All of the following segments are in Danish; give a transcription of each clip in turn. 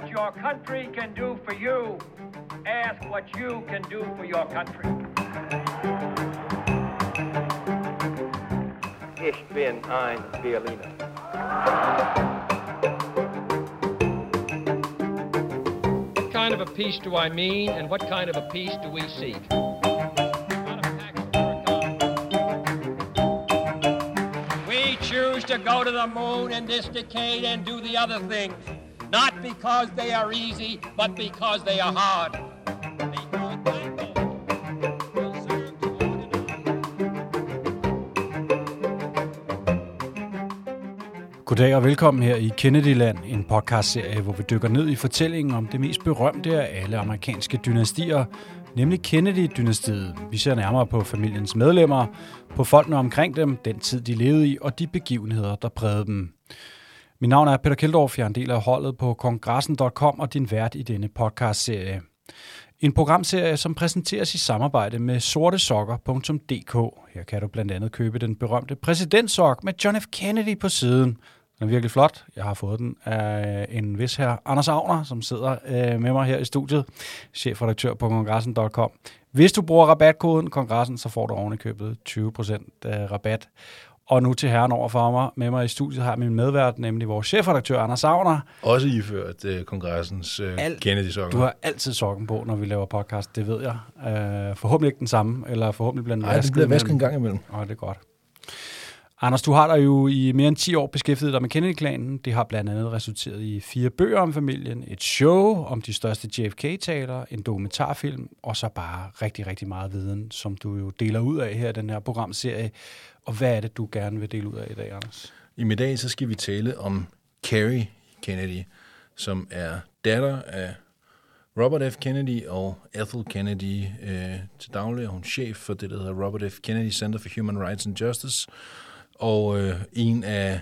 what your country can do for you. Ask what you can do for your country. Ich bin ein Berliner. What kind of a peace do I mean, and what kind of a peace do we seek? We choose to go to the moon in this decade and do the other things, not because they are easy, but because they are hard. Goddag og velkommen her i Kennedyland, en podcastserie, hvor vi dykker ned i fortællingen om det mest berømte af alle amerikanske dynastier, nemlig Kennedy-dynastiet. Vi ser nærmere på familiens medlemmer, på folkene omkring dem, den tid de levede i og de begivenheder, der prægede dem. Mit navn er Peter Keldorf, jeg er en del af holdet på kongressen.com og din vært i denne podcastserie. En programserie, som præsenteres i samarbejde med sortesokker.dk. Her kan du blandt andet købe den berømte præsidentsok med John F. Kennedy på siden. Den er virkelig flot. Jeg har fået den af en vis her Anders Agner, som sidder øh, med mig her i studiet, chefredaktør på kongressen.com. Hvis du bruger rabatkoden kongressen, så får du ovenikøbet købet 20% øh, rabat. Og nu til herren over for mig, med mig i studiet har min medvært, nemlig vores chefredaktør Anders Agner. Også iført uh, kongressens uh, Alt- Kennedy-sokker. Du har altid sokken på, når vi laver podcast, det ved jeg. Øh, forhåbentlig ikke den samme, eller forhåbentlig bliver den Nej, det bliver vasket en gang imellem. Åh, det er godt. Anders, du har dig jo i mere end 10 år beskæftiget dig med Kennedy-klanen. Det har blandt andet resulteret i fire bøger om familien, et show om de største JFK-taler, en dokumentarfilm, og så bare rigtig, rigtig meget viden, som du jo deler ud af her i den her programserie. Og hvad er det, du gerne vil dele ud af i dag, Anders? I middag så skal vi tale om Carrie Kennedy, som er datter af Robert F. Kennedy og Ethel Kennedy. Øh, til daglig er hun chef for det, der hedder Robert F. Kennedy Center for Human Rights and Justice, og øh, en af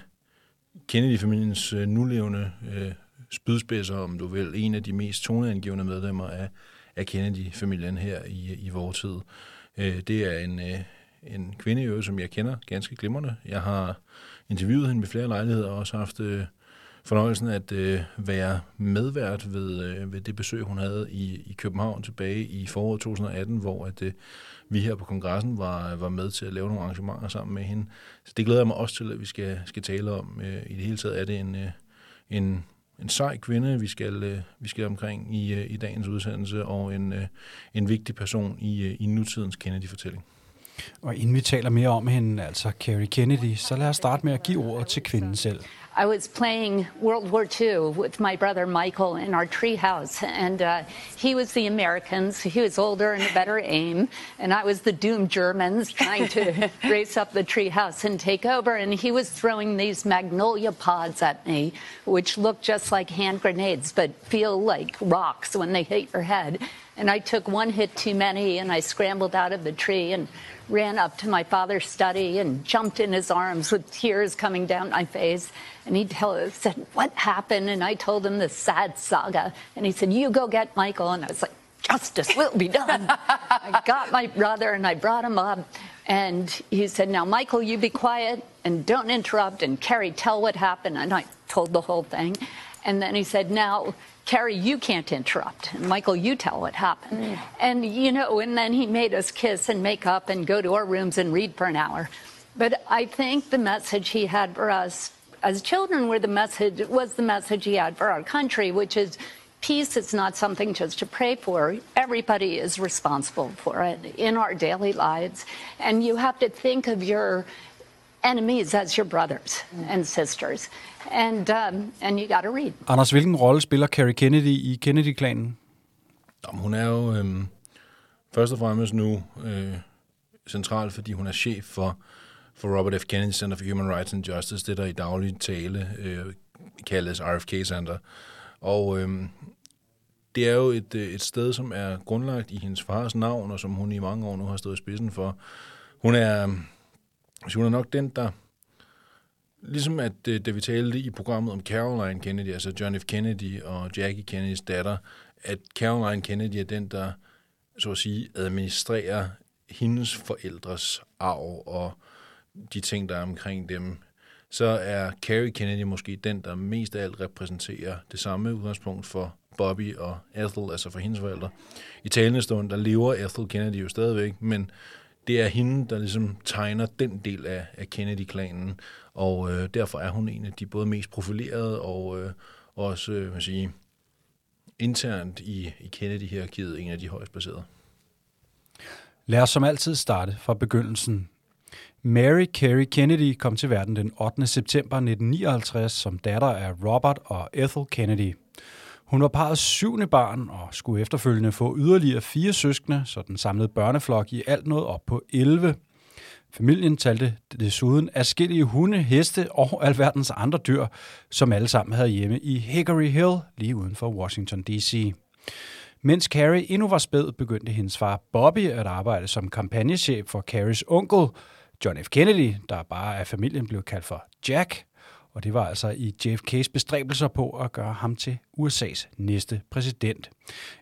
Kennedy-familiens øh, nulevende øh, spydspidser, om du vil, en af de mest toneangivende medlemmer af, af Kennedy-familien her i, i vores tid. Øh, det er en, øh, en kvinde, som jeg kender ganske glimrende. Jeg har interviewet hende ved flere lejligheder og også haft øh, fornøjelsen at øh, være medvært ved, øh, ved det besøg, hun havde i, i København tilbage i foråret 2018, hvor at, øh, vi her på kongressen var, var med til at lave nogle arrangementer sammen med hende. Så det glæder jeg mig også til, at vi skal, skal tale om. Øh, I det hele taget er det en, øh, en, en sej kvinde, vi skal, øh, vi skal omkring i, øh, i dagens udsendelse, og en, øh, en vigtig person i, øh, i nutidens Kennedy-fortælling. Og inden vi taler mere om hende, altså Carrie Kennedy, så lad os starte med at give ordet til kvinden selv. I was playing World War II with my brother Michael in our treehouse, and uh, he was the Americans. He was older and a better aim, and I was the doomed Germans trying to race up the treehouse and take over. And he was throwing these magnolia pods at me, which look just like hand grenades but feel like rocks when they hit your head. And I took one hit too many, and I scrambled out of the tree and ran up to my father's study and jumped in his arms with tears coming down my face. And he tell, said, What happened? And I told him the sad saga. And he said, You go get Michael. And I was like, Justice will be done. I got my brother and I brought him up. And he said, Now, Michael, you be quiet and don't interrupt. And Carrie, tell what happened. And I told the whole thing. And then he said, Now, Carrie, you can't interrupt. And Michael, you tell what happened. Mm. And, you know, and then he made us kiss and make up and go to our rooms and read for an hour. But I think the message he had for us as children were the message was the message he had for our country, which is peace is not something just to pray for. Everybody is responsible for it in our daily lives. And you have to think of your enemies as your brothers and mm. sisters. And, um, and you got to read. Anders, hvilken rolle spiller Carrie Kennedy i Kennedy-klanen? Jamen, hun er jo øhm, først og fremmest nu øh, central, fordi hun er chef for, for Robert F. Kennedy Center for Human Rights and Justice, det der i daglig tale øh, kaldes RFK Center. Og øhm, det er jo et, øh, et sted, som er grundlagt i hendes fars navn, og som hun i mange år nu har stået i spidsen for. Hun er, hun er nok den, der Ligesom at øh, da vi talte i programmet om Caroline Kennedy, altså John F. Kennedy og Jackie Kennedys datter, at Caroline Kennedy er den, der så at sige administrerer hendes forældres arv og de ting, der er omkring dem. så er Carrie Kennedy måske den, der mest af alt repræsenterer det samme udgangspunkt for Bobby og Ethel, altså for hendes forældre. I talende stund, der lever Ethel Kennedy jo stadigvæk, men det er hende, der ligesom tegner den del af, af Kennedy-klanen, og øh, derfor er hun en af de både mest profilerede og øh, også, øh, man sige, internt i, i Kennedy-hierarkiet en af de højst placerede. Lad os som altid starte fra begyndelsen. Mary Carey Kennedy kom til verden den 8. september 1959 som datter af Robert og Ethel Kennedy. Hun var parrets syvende barn og skulle efterfølgende få yderligere fire søskende, så den samlede børneflok i alt nåede op på 11. Familien talte desuden afskillige hunde, heste og alverdens andre dyr, som alle sammen havde hjemme i Hickory Hill, lige uden for Washington D.C. Mens Carrie endnu var spæd, begyndte hendes far Bobby at arbejde som kampagnechef for Carries onkel, John F. Kennedy, der bare af familien blev kaldt for Jack, og det var altså i JFK's bestræbelser på at gøre ham til USA's næste præsident.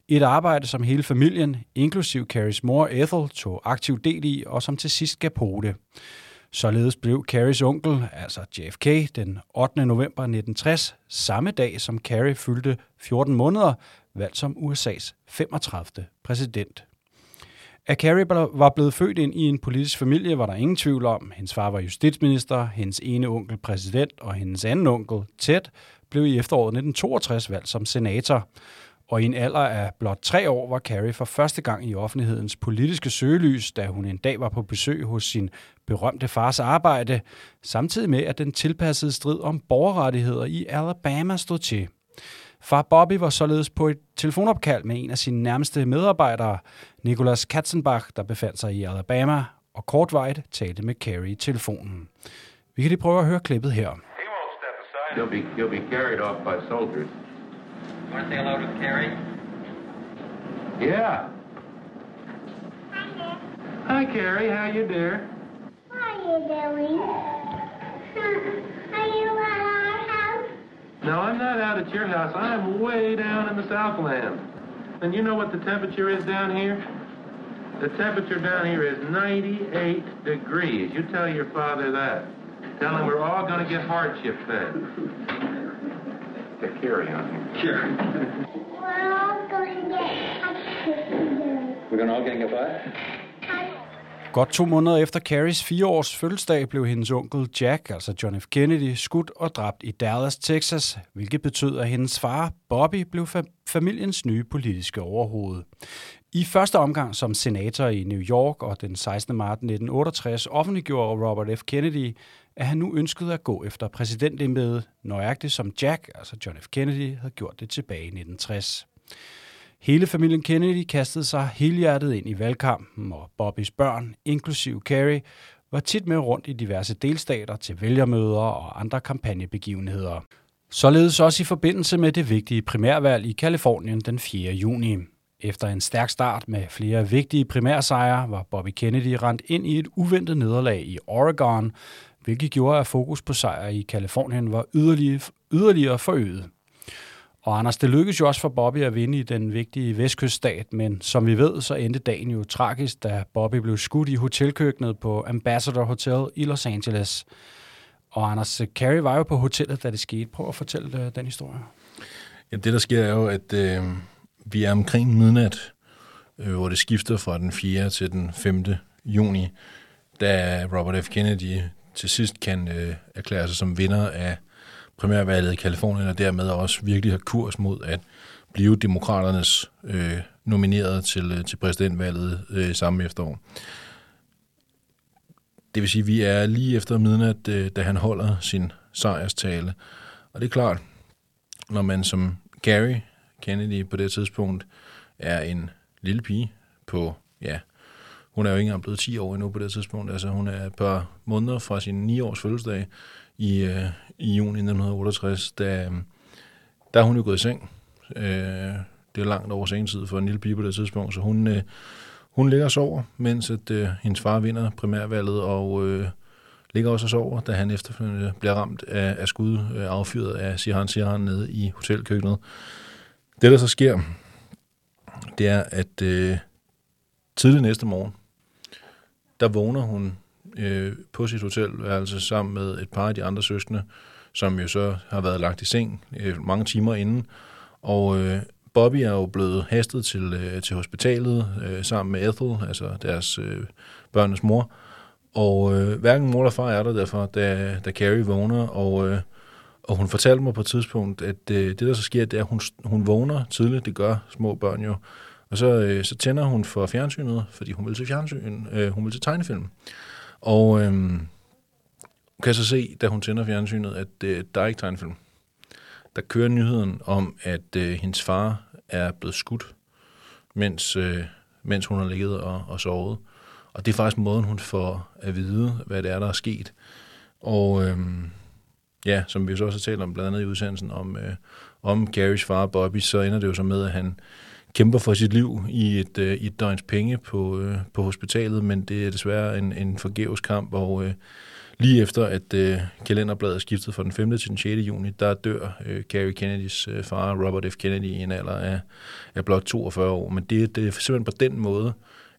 Et arbejde, som hele familien, inklusiv Carries mor Ethel, tog aktiv del i, og som til sidst gav på det. Således blev Carries onkel, altså JFK, den 8. november 1960, samme dag som Carrie fyldte 14 måneder, valgt som USA's 35. præsident. At Carrie var blevet født ind i en politisk familie, var der ingen tvivl om. Hendes far var justitsminister, hendes ene onkel præsident, og hendes anden onkel, Ted, blev i efteråret 1962 valgt som senator. Og i en alder af blot tre år var Carrie for første gang i offentlighedens politiske søgelys, da hun en dag var på besøg hos sin berømte fars arbejde, samtidig med at den tilpassede strid om borgerrettigheder i Alabama stod til. Far Bobby var således på et telefonopkald med en af sine nærmeste medarbejdere, Nicholas Katzenbach, der befandt sig i Alabama, og kortvejt talte med Carrie i telefonen. Vi kan lige prøve at høre klippet her. You'll be you'll be carried off by soldiers. Want to say hello to Carrie? Yeah. Hi, Carrie. How you? What are you doing? Are you our house? No, I'm not out at your house. I'm way down in the Southland. And you know what the temperature is down here? The temperature down here is 98 degrees. You tell your father that. Tell him we're all going to get hardship fed. Get Carrie on here. We're all going to get hot We're going to all get what? Godt to måneder efter Carries fire års fødselsdag blev hendes onkel Jack, altså John F. Kennedy, skudt og dræbt i Dallas, Texas, hvilket betød, at hendes far, Bobby, blev fa- familiens nye politiske overhoved. I første omgang som senator i New York og den 16. marts 1968 offentliggjorde Robert F. Kennedy, at han nu ønskede at gå efter præsidentembedet, nøjagtigt som Jack, altså John F. Kennedy, havde gjort det tilbage i 1960. Hele familien Kennedy kastede sig helhjertet ind i valgkampen, og Bobbys børn, inklusive Carrie, var tit med rundt i diverse delstater til vælgermøder og andre kampagnebegivenheder. Således også i forbindelse med det vigtige primærvalg i Kalifornien den 4. juni. Efter en stærk start med flere vigtige primærsejre, var Bobby Kennedy rent ind i et uventet nederlag i Oregon, hvilket gjorde, at fokus på sejr i Kalifornien var yderligere, yderligere forøget. Og Anders, det lykkedes jo også for Bobby at vinde i den vigtige vestkyststat, men som vi ved, så endte dagen jo tragisk, da Bobby blev skudt i hotelkøkkenet på Ambassador Hotel i Los Angeles. Og Anders, Carrie var jo på hotellet, da det skete. Prøv at fortælle øh, den historie. Ja, det der sker er jo, at øh, vi er omkring midnat, øh, hvor det skifter fra den 4. til den 5. juni, da Robert F. Kennedy til sidst kan øh, erklære sig som vinder af primærvalget i Kalifornien, og dermed også virkelig har kurs mod at blive demokraternes øh, nomineret til, øh, til præsidentvalget øh, samme efterår. Det vil sige, at vi er lige efter midnat, øh, da han holder sin sejrstale. Og det er klart, når man som Gary Kennedy på det tidspunkt er en lille pige på, ja, hun er jo ikke engang blevet 10 år endnu på det tidspunkt, altså hun er et par måneder fra sin 9-års fødselsdag i, øh, i juni 1968, da, øhm, der er hun jo gået i seng. Øh, det er langt over sengetid for en lille pige på det tidspunkt, så hun, øh, hun ligger og sover, mens at, øh, hendes far vinder primærvalget, og øh, ligger også og sover, da han efterfølgende bliver ramt af, af skud øh, affyret af Sihan Sihan nede i hotelkøkkenet. Det, der så sker, det er, at øh, tidlig næste morgen, der vågner hun øh, på sit hotelværelse sammen med et par af de andre søskende, som jo så har været lagt i seng øh, mange timer inden. Og øh, Bobby er jo blevet hastet til, øh, til hospitalet øh, sammen med Ethel, altså deres øh, børnenes mor. Og øh, hverken mor eller far er der derfor, da, da Carrie vågner, og, øh, og hun fortalte mig på et tidspunkt, at øh, det, der så sker, det er, at hun, hun vågner tidligt, det gør små børn jo, og så, øh, så tænder hun for fjernsynet, fordi hun vil til fjernsyn, øh, hun vil til tegnefilm. Og øhm, kan så se, da hun tænder fjernsynet, at øh, der er ikke tegnefilm. Der kører nyheden om, at øh, hendes far er blevet skudt, mens, øh, mens hun har ligget og, og sovet. Og det er faktisk måden, hun får at vide, hvad det er, der er sket. Og øhm, ja, som vi så også har talt om, blandt andet i udsendelsen om, øh, om Garys far Bobby, så ender det jo så med, at han kæmper for sit liv i et, øh, i et døgns penge på, øh, på hospitalet, men det er desværre en, en forgæves kamp, og øh, lige efter at øh, kalenderbladet er skiftet fra den 5. til den 6. juni, der dør øh, Gary Kennedys øh, far, Robert F. Kennedy, i en alder af, af blot 42 år. Men det, det er simpelthen på den måde,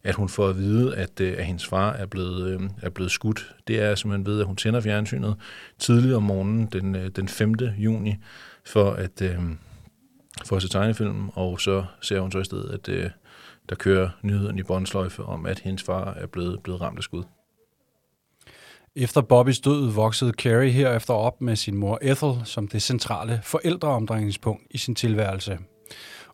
at hun får at vide, at, øh, at hendes far er blevet, øh, er blevet skudt. Det er simpelthen ved, at hun tænder fjernsynet tidligt om morgenen den, øh, den 5. juni, for at, øh, for at se tegnefilm, og så ser hun så i stedet, at øh, der kører nyheden i båndsløjfe om, at hendes far er blevet, blevet ramt af skud. Efter Bobbys død voksede Carrie herefter op med sin mor Ethel som det centrale forældreomdrejningspunkt i sin tilværelse.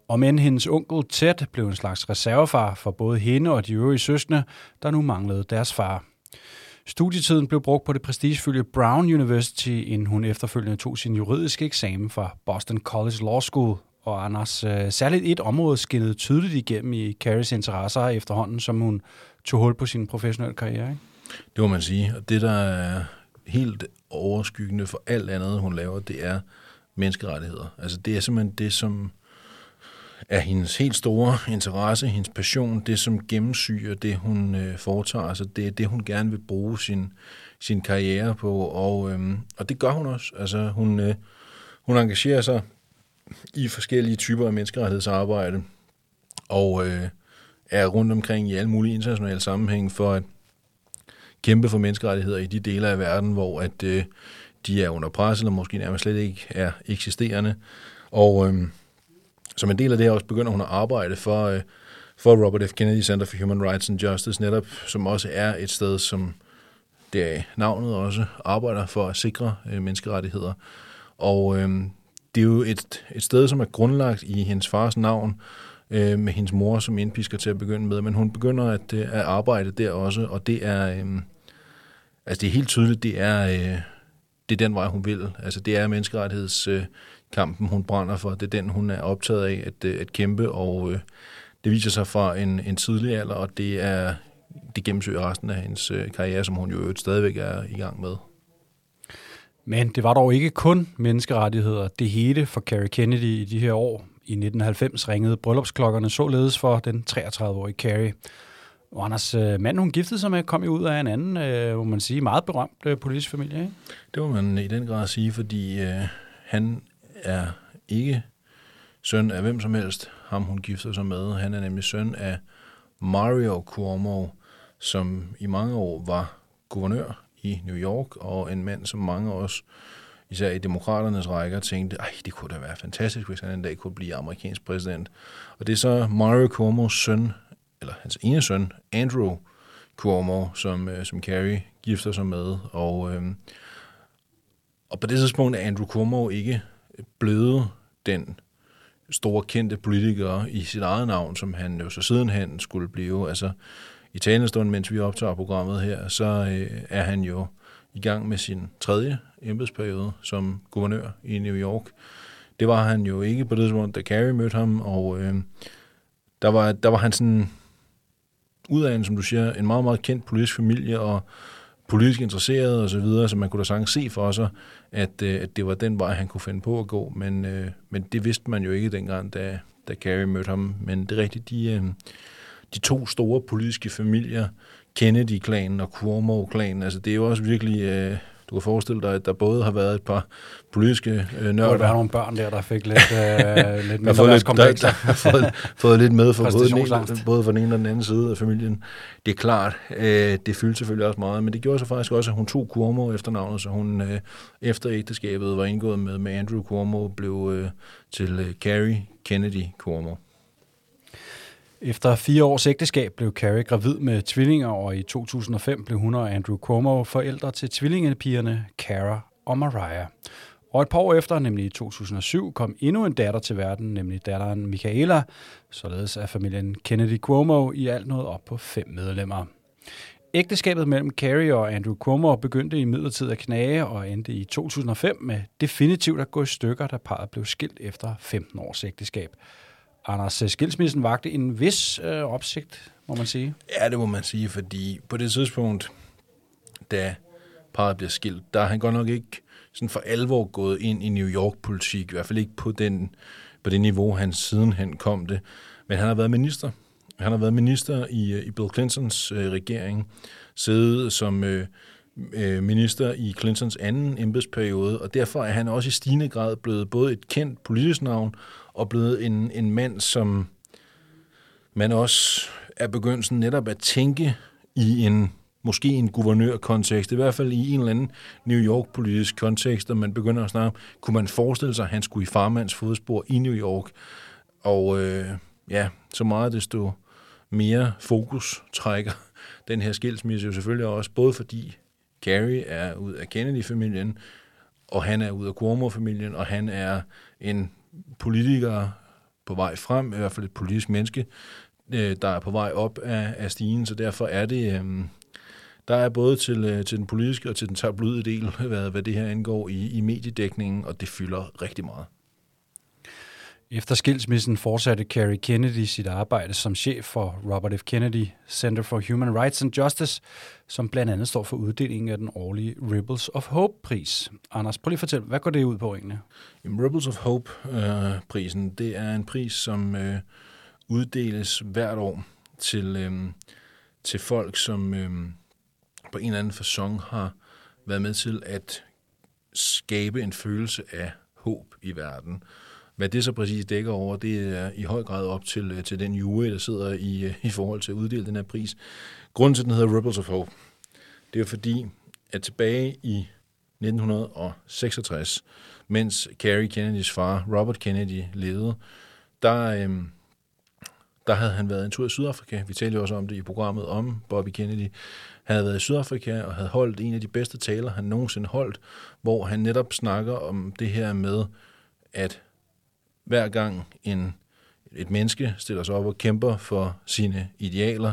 Og men hendes onkel Ted blev en slags reservefar for både hende og de øvrige søskende, der nu manglede deres far. Studietiden blev brugt på det prestigefyldte Brown University, inden hun efterfølgende tog sin juridiske eksamen fra Boston College Law School. Og Anders, øh, særligt et område skinnede tydeligt igennem i Carries interesser efterhånden, som hun tog hul på sin professionelle karriere. Ikke? Det må man sige. Og det, der er helt overskyggende for alt andet, hun laver, det er menneskerettigheder. Altså det er simpelthen det, som er hendes helt store interesse, hendes passion, det som gennemsyrer det, hun øh, foretager. Altså det er det, hun gerne vil bruge sin, sin karriere på, og, øhm, og det gør hun også. Altså hun, øh, hun engagerer sig i forskellige typer af menneskerettighedsarbejde, og øh, er rundt omkring i alle mulige internationale sammenhæng for at kæmpe for menneskerettigheder i de dele af verden, hvor at øh, de er under pres, eller måske nærmest slet ikke er eksisterende. Og øh, som en del af det også begynder hun at arbejde for, øh, for Robert F. Kennedy Center for Human Rights and Justice, netop som også er et sted, som det er navnet også arbejder for at sikre øh, menneskerettigheder. Og øh, det er jo et, et sted, som er grundlagt i hendes fars navn, øh, med hendes mor som indpisker til at begynde med, men hun begynder at, øh, at arbejde der også, og det er, øh, altså det er helt tydeligt, det er, øh, det er den vej, hun vil. Altså det er menneskerettighedskampen, hun brænder for, det er den, hun er optaget af at, øh, at kæmpe, og øh, det viser sig fra en, en tidlig alder, og det er det gennemsøger resten af hendes øh, karriere, som hun jo stadigvæk er i gang med. Men det var dog ikke kun menneskerettigheder, det hele for Carrie Kennedy i de her år. I 1990 ringede bryllupsklokkerne således for den 33-årige Carrie. Og Anders øh, mand, hun giftede sig med, kom jo ud af en anden, øh, må man sige, meget berømt øh, politisk familie, ikke? Det må man i den grad sige, fordi øh, han er ikke søn af hvem som helst, ham hun giftede sig med. Han er nemlig søn af Mario Cuomo, som i mange år var guvernør i New York, og en mand, som mange også, især i demokraternes rækker, tænkte, ej, det kunne da være fantastisk, hvis han en dag kunne blive amerikansk præsident. Og det er så Mario Cuomos søn, eller hans ene søn, Andrew Cuomo, som, øh, som Carrie gifter sig med. Og, øh, og på det tidspunkt er Andrew Cuomo ikke blevet den store kendte politiker i sit eget navn, som han jo så sidenhen skulle blive. Altså, i talestund, mens vi optager programmet her, så øh, er han jo i gang med sin tredje embedsperiode som guvernør i New York. Det var han jo ikke på det tidspunkt, da Carrie mødte ham, og øh, der, var, der var han sådan ud af en, som du siger, en meget, meget kendt politisk familie, og politisk interesseret og så videre, så man kunne da sagtens se for sig, at, øh, at det var den vej, han kunne finde på at gå, men, øh, men det vidste man jo ikke dengang, da, da Carrie mødte ham. Men det er rigtigt, de, øh, de to store politiske familier, Kennedy-klanen og Cuomo-klanen, altså det er jo også virkelig, øh, Du kan forestille dig, at der både har været et par politiske øh, Der nørder, være nogle børn der, der fik lidt, øh, lidt der mindre har fået lidt, der, der har fået, fået lidt med fra både den, ene, Præstationsangst. både fra den ene og den anden side af familien. Det er klart, øh, det fyldte selvfølgelig også meget, men det gjorde så faktisk også, at hun tog Cuomo efter navnet, så hun øh, efter ægteskabet var indgået med, med Andrew Cuomo, blev øh, til øh, Carrie Kennedy Cuomo. Efter fire års ægteskab blev Carrie gravid med tvillinger, og i 2005 blev hun og Andrew Cuomo forældre til tvillingepigerne Cara og Mariah. Og et par år efter, nemlig i 2007, kom endnu en datter til verden, nemlig datteren Michaela, således er familien Kennedy Cuomo i alt nået op på fem medlemmer. Ægteskabet mellem Carrie og Andrew Cuomo begyndte i midlertid at knage og endte i 2005 med definitivt at gå i stykker, da parret blev skilt efter 15 års ægteskab. Anders, øh, skilsmissen vagte en vis øh, opsigt, må man sige. Ja, det må man sige, fordi på det tidspunkt, da parret bliver skilt, der er han godt nok ikke sådan for alvor gået ind i New York-politik, i hvert fald ikke på, den, på det niveau, han sidenhen kom det. Men han har været minister. Han har været minister i, øh, i Bill Clintons øh, regering, siddet som øh, øh, minister i Clintons anden embedsperiode, og derfor er han også i stigende grad blevet både et kendt politisk navn, og blevet en, en mand, som man også er begyndt sådan netop at tænke i en måske en guvernørkontekst, i hvert fald i en eller anden New York-politisk kontekst, og man begynder at snakke om, kunne man forestille sig, at han skulle i farmands fodspor i New York? Og øh, ja, så meget desto mere fokus trækker den her skilsmisse jo selvfølgelig også, både fordi Gary er ud af Kennedy-familien, og han er ud af Cuomo-familien, og han er en politiker på vej frem, i hvert fald et politisk menneske, øh, der er på vej op af, af stigen, så derfor er det, øh, der er både til, øh, til den politiske og til den tabloide del, hvad, hvad det her angår i, i mediedækningen, og det fylder rigtig meget. Efter skilsmissen fortsatte Kerry Kennedy sit arbejde som chef for Robert F. Kennedy Center for Human Rights and Justice, som blandt andet står for uddelingen af den årlige Ripples of Hope-pris. Anders, prøv lige at fortælle, hvad går det ud på egentlig? Jamen, Rebels of Hope-prisen, øh, det er en pris, som øh, uddeles hvert år til, øh, til folk, som øh, på en eller anden façon har været med til at skabe en følelse af håb i verden. Hvad det så præcis dækker over, det er i høj grad op til, øh, til den jury, der sidder i, øh, i forhold til at uddele den her pris. Grunden til, at den hedder Ripples of Hope, det er fordi, at tilbage i 1966, mens Carrie Kennedys far, Robert Kennedy, levede, der, øhm, der havde han været en tur i Sydafrika. Vi talte jo også om det i programmet om Bobby Kennedy. Han havde været i Sydafrika og havde holdt en af de bedste taler, han nogensinde holdt, hvor han netop snakker om det her med, at hver gang en, et menneske stiller sig op og kæmper for sine idealer,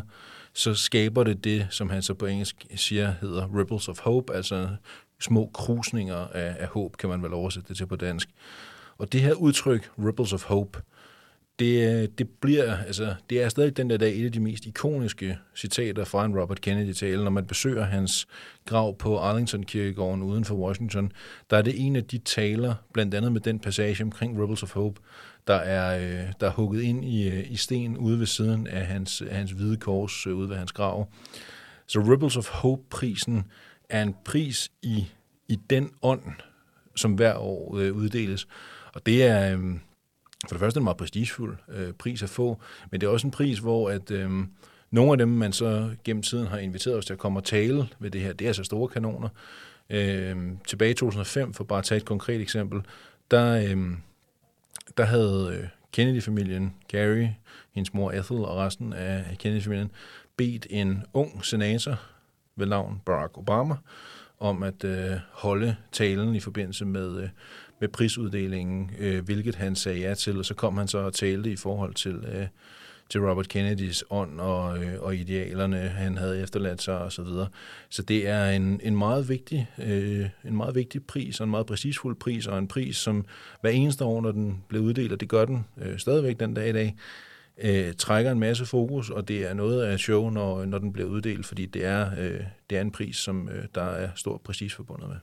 så skaber det det, som han så på engelsk siger, hedder ripples of hope, altså små krusninger af, af håb, kan man vel oversætte det til på dansk. Og det her udtryk, ripples of hope, det, øh, det bliver, altså, det er stadig den der dag et af de mest ikoniske citater fra en Robert Kennedy-tale. Når man besøger hans grav på Arlington-kirkegården uden for Washington, der er det en af de taler, blandt andet med den passage omkring Rebels of Hope, der er, øh, der er hugget ind i, øh, i sten ude ved siden af hans, hans hvide kors øh, ude ved hans grav. Så Rebels of Hope-prisen er en pris i, i den ånd, som hver år øh, uddeles. Og det er... Øh, for det første en meget prestigefuld øh, pris at få, men det er også en pris, hvor at øh, nogle af dem, man så gennem tiden har inviteret os til at komme og tale ved det her, det er altså store kanoner. Øh, tilbage i 2005, for bare at tage et konkret eksempel, der, øh, der havde øh, Kennedy-familien, Gary, hendes mor Ethel og resten af Kennedy-familien, bedt en ung senator ved navn Barack Obama om at øh, holde talen i forbindelse med, øh, med prisuddelingen, øh, hvilket han sagde ja til, og så kom han så og talte i forhold til, øh, til Robert Kennedys ånd og, øh, og idealerne, han havde efterladt sig osv. Så, videre. så det er en, en, meget vigtig, øh, en meget vigtig pris, og en meget præcisfuld pris, og en pris, som hver eneste år, når den blev uddelt, og det gør den øh, stadigvæk den dag i dag, øh, trækker en masse fokus, og det er noget af show, når, når den bliver uddelt, fordi det er, øh, det er en pris, som øh, der er stor præcis forbundet med.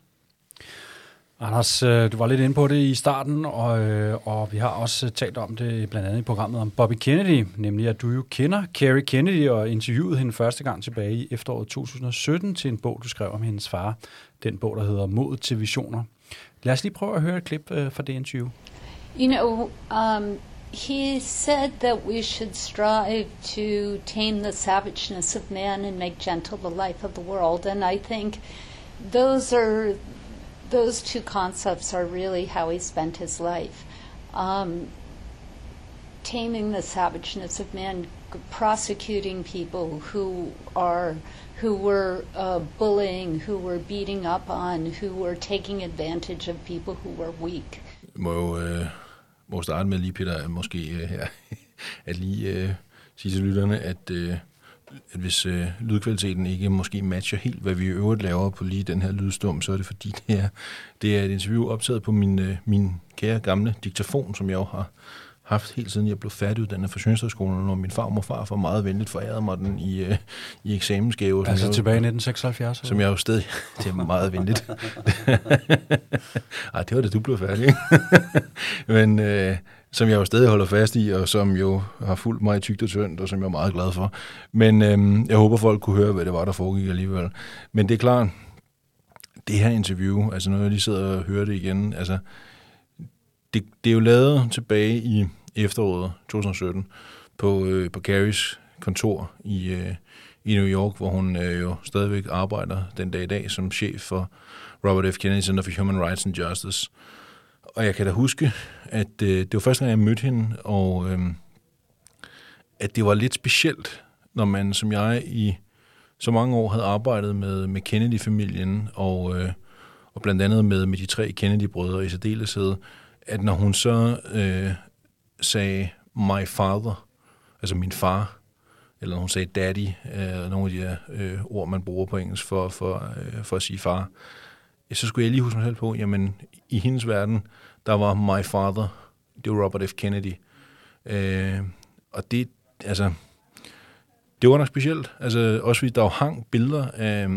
Anders, øh, du var lidt inde på det i starten, og, øh, og vi har også øh, talt om det blandt andet i programmet om Bobby Kennedy, nemlig at du jo kender Carrie Kennedy og interviewede hende første gang tilbage i efteråret 2017 til en bog, du skrev om hendes far. Den bog, der hedder Mod til Visioner. Lad os lige prøve at høre et klip fra det interview. You know, um, he said that we should strive to tame the savageness of man and make gentle the life of the world. And I think those are those two concepts are really how he spent his life. Um, taming the savageness of man, prosecuting people who are who were uh, bullying, who were beating up on, who were taking advantage of people who were weak. Må jo øh, må starte med lige, Peter, måske øh, her, at lige øh, sige til lytterne, at, øh, at hvis øh, lydkvaliteten ikke måske matcher helt, hvad vi i øvrigt laver på lige den her lydstum, så er det fordi, det er, det er et interview optaget på min, øh, min kære gamle diktafon, som jeg jo har haft helt siden jeg blev færdiguddannet fra Sjønstadskolen, og min far og far for meget venligt forærede mig den i, øh, i eksamensgave. Altså som tilbage i jeg, 1976? Som jeg jo stadig... Det er meget venligt. Ej, det var det, du blev færdig. ikke? Men øh, som jeg jo stadig holder fast i, og som jo har fulgt mig i tygt og tyndt, og som jeg er meget glad for. Men øhm, jeg håber, folk kunne høre, hvad det var, der foregik alligevel. Men det er klart, det her interview, altså når jeg lige sidder og hører det igen, altså det, det er jo lavet tilbage i efteråret 2017 på, øh, på Carries kontor i, øh, i New York, hvor hun øh, jo stadigvæk arbejder den dag i dag som chef for Robert F. Kennedy Center for Human Rights and Justice. Og jeg kan da huske, at øh, det var første gang, jeg mødte hende, og øh, at det var lidt specielt, når man som jeg i så mange år havde arbejdet med, med Kennedy-familien, og, øh, og blandt andet med, med de tre Kennedy-brødre i særdeleshed, at når hun så øh, sagde my father, altså min far, eller når hun sagde daddy, øh, nogle af de her øh, ord, man bruger på engelsk for, for, øh, for at sige far, så skulle jeg lige huske mig selv på, jamen i hendes verden, der var my father, det var Robert F. Kennedy. Øh, og det, altså, det var nok specielt. Altså, også fordi der jo hang billeder af,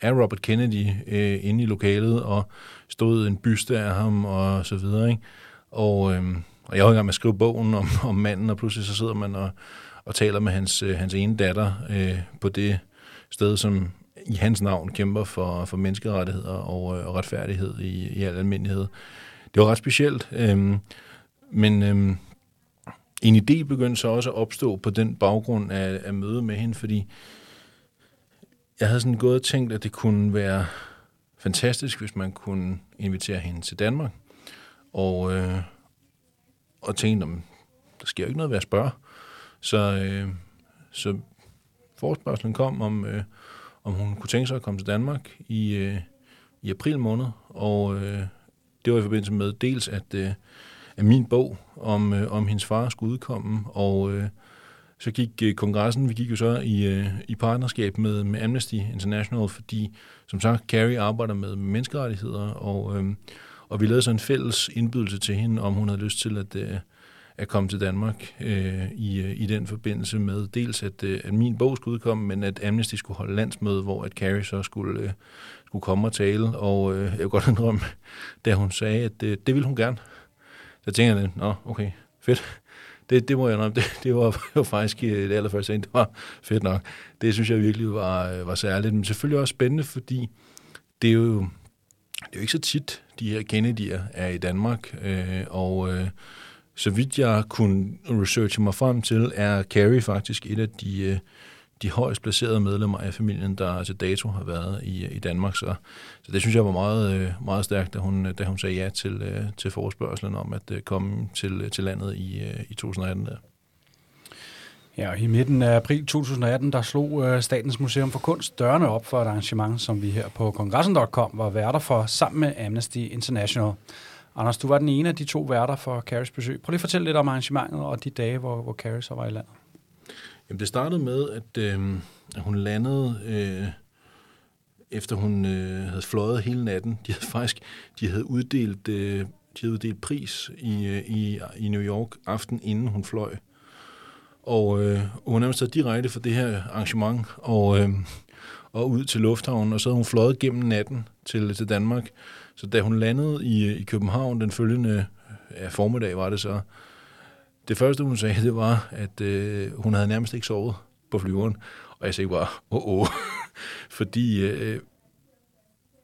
af Robert Kennedy øh, inde i lokalet, og stod en byste af ham, og så videre, ikke? Og, øh, og jeg var i gang med at skrive bogen om, om manden, og pludselig så sidder man og, og taler med hans, øh, hans ene datter øh, på det sted, som i hans navn kæmper for, for menneskerettigheder og, øh, og retfærdighed i, i al almindelighed. Det var ret specielt, øh, men øh, en idé begyndte så også at opstå på den baggrund af, af møde med hende, fordi jeg havde sådan gået og tænkt, at det kunne være fantastisk, hvis man kunne invitere hende til Danmark. Og, øh, og tænkte, om der sker jo ikke noget ved at spørge. Så, øh, så forespørgselen kom om, øh, om hun kunne tænke sig at komme til Danmark i, øh, i april måned. Og øh, det var i forbindelse med dels, at, øh, at min bog om, øh, om hendes far skulle udkomme, og øh, så gik øh, kongressen, vi gik jo så i, øh, i partnerskab med, med Amnesty International, fordi som sagt, Carrie arbejder med menneskerettigheder, og, øh, og vi lavede så en fælles indbydelse til hende, om hun havde lyst til at, øh, at komme til Danmark øh, i, øh, i den forbindelse med dels, at, øh, at min bog skulle udkomme, men at Amnesty skulle holde landsmøde, hvor at Carrie så skulle, øh, skulle komme og tale, og øh, jeg vil godt indrømme, da hun sagde, at øh, det ville hun gerne. Så tænkte jeg, nå, okay, fedt. Det, det må jeg nok, det, det var, jo faktisk øh, det allerførste, det var fedt nok. Det synes jeg virkelig var, øh, var særligt, men selvfølgelig også spændende, fordi det er jo, det er jo ikke så tit, de her Kennedy'er er i Danmark, øh, og øh, så vidt jeg kunne researche mig frem til, er Carrie faktisk et af de, øh, de højst placerede medlemmer af familien, der til dato har været i, øh, i Danmark. Så, så det synes jeg var meget, øh, meget stærkt, da hun, da hun sagde ja til, til forespørgselen om at komme til, til landet i, i 2018. Der. Ja, og i midten af april 2018, der slog Statens Museum for Kunst dørene op for et arrangement, som vi her på kongressen.com var værter for sammen med Amnesty International. Anders, du var den ene af de to værter for Carries besøg. Prøv lige at fortælle lidt om arrangementet og de dage, hvor, hvor Carrie så var i landet. Jamen, det startede med, at, øh, at hun landede, øh, efter hun øh, havde fløjet hele natten. De havde faktisk de havde uddelt, øh, de havde uddelt pris i, øh, i, i New York aften inden hun fløj. Og øh, hun nærmest direkte for det her arrangement, og, øh, og ud til lufthavnen, og så havde hun fløjet gennem natten til, til Danmark. Så da hun landede i, i København den følgende ja, formiddag, var det så, det første hun sagde, det var, at øh, hun havde nærmest ikke sovet på flyveren. Og jeg sagde bare, åh, åh. Fordi øh,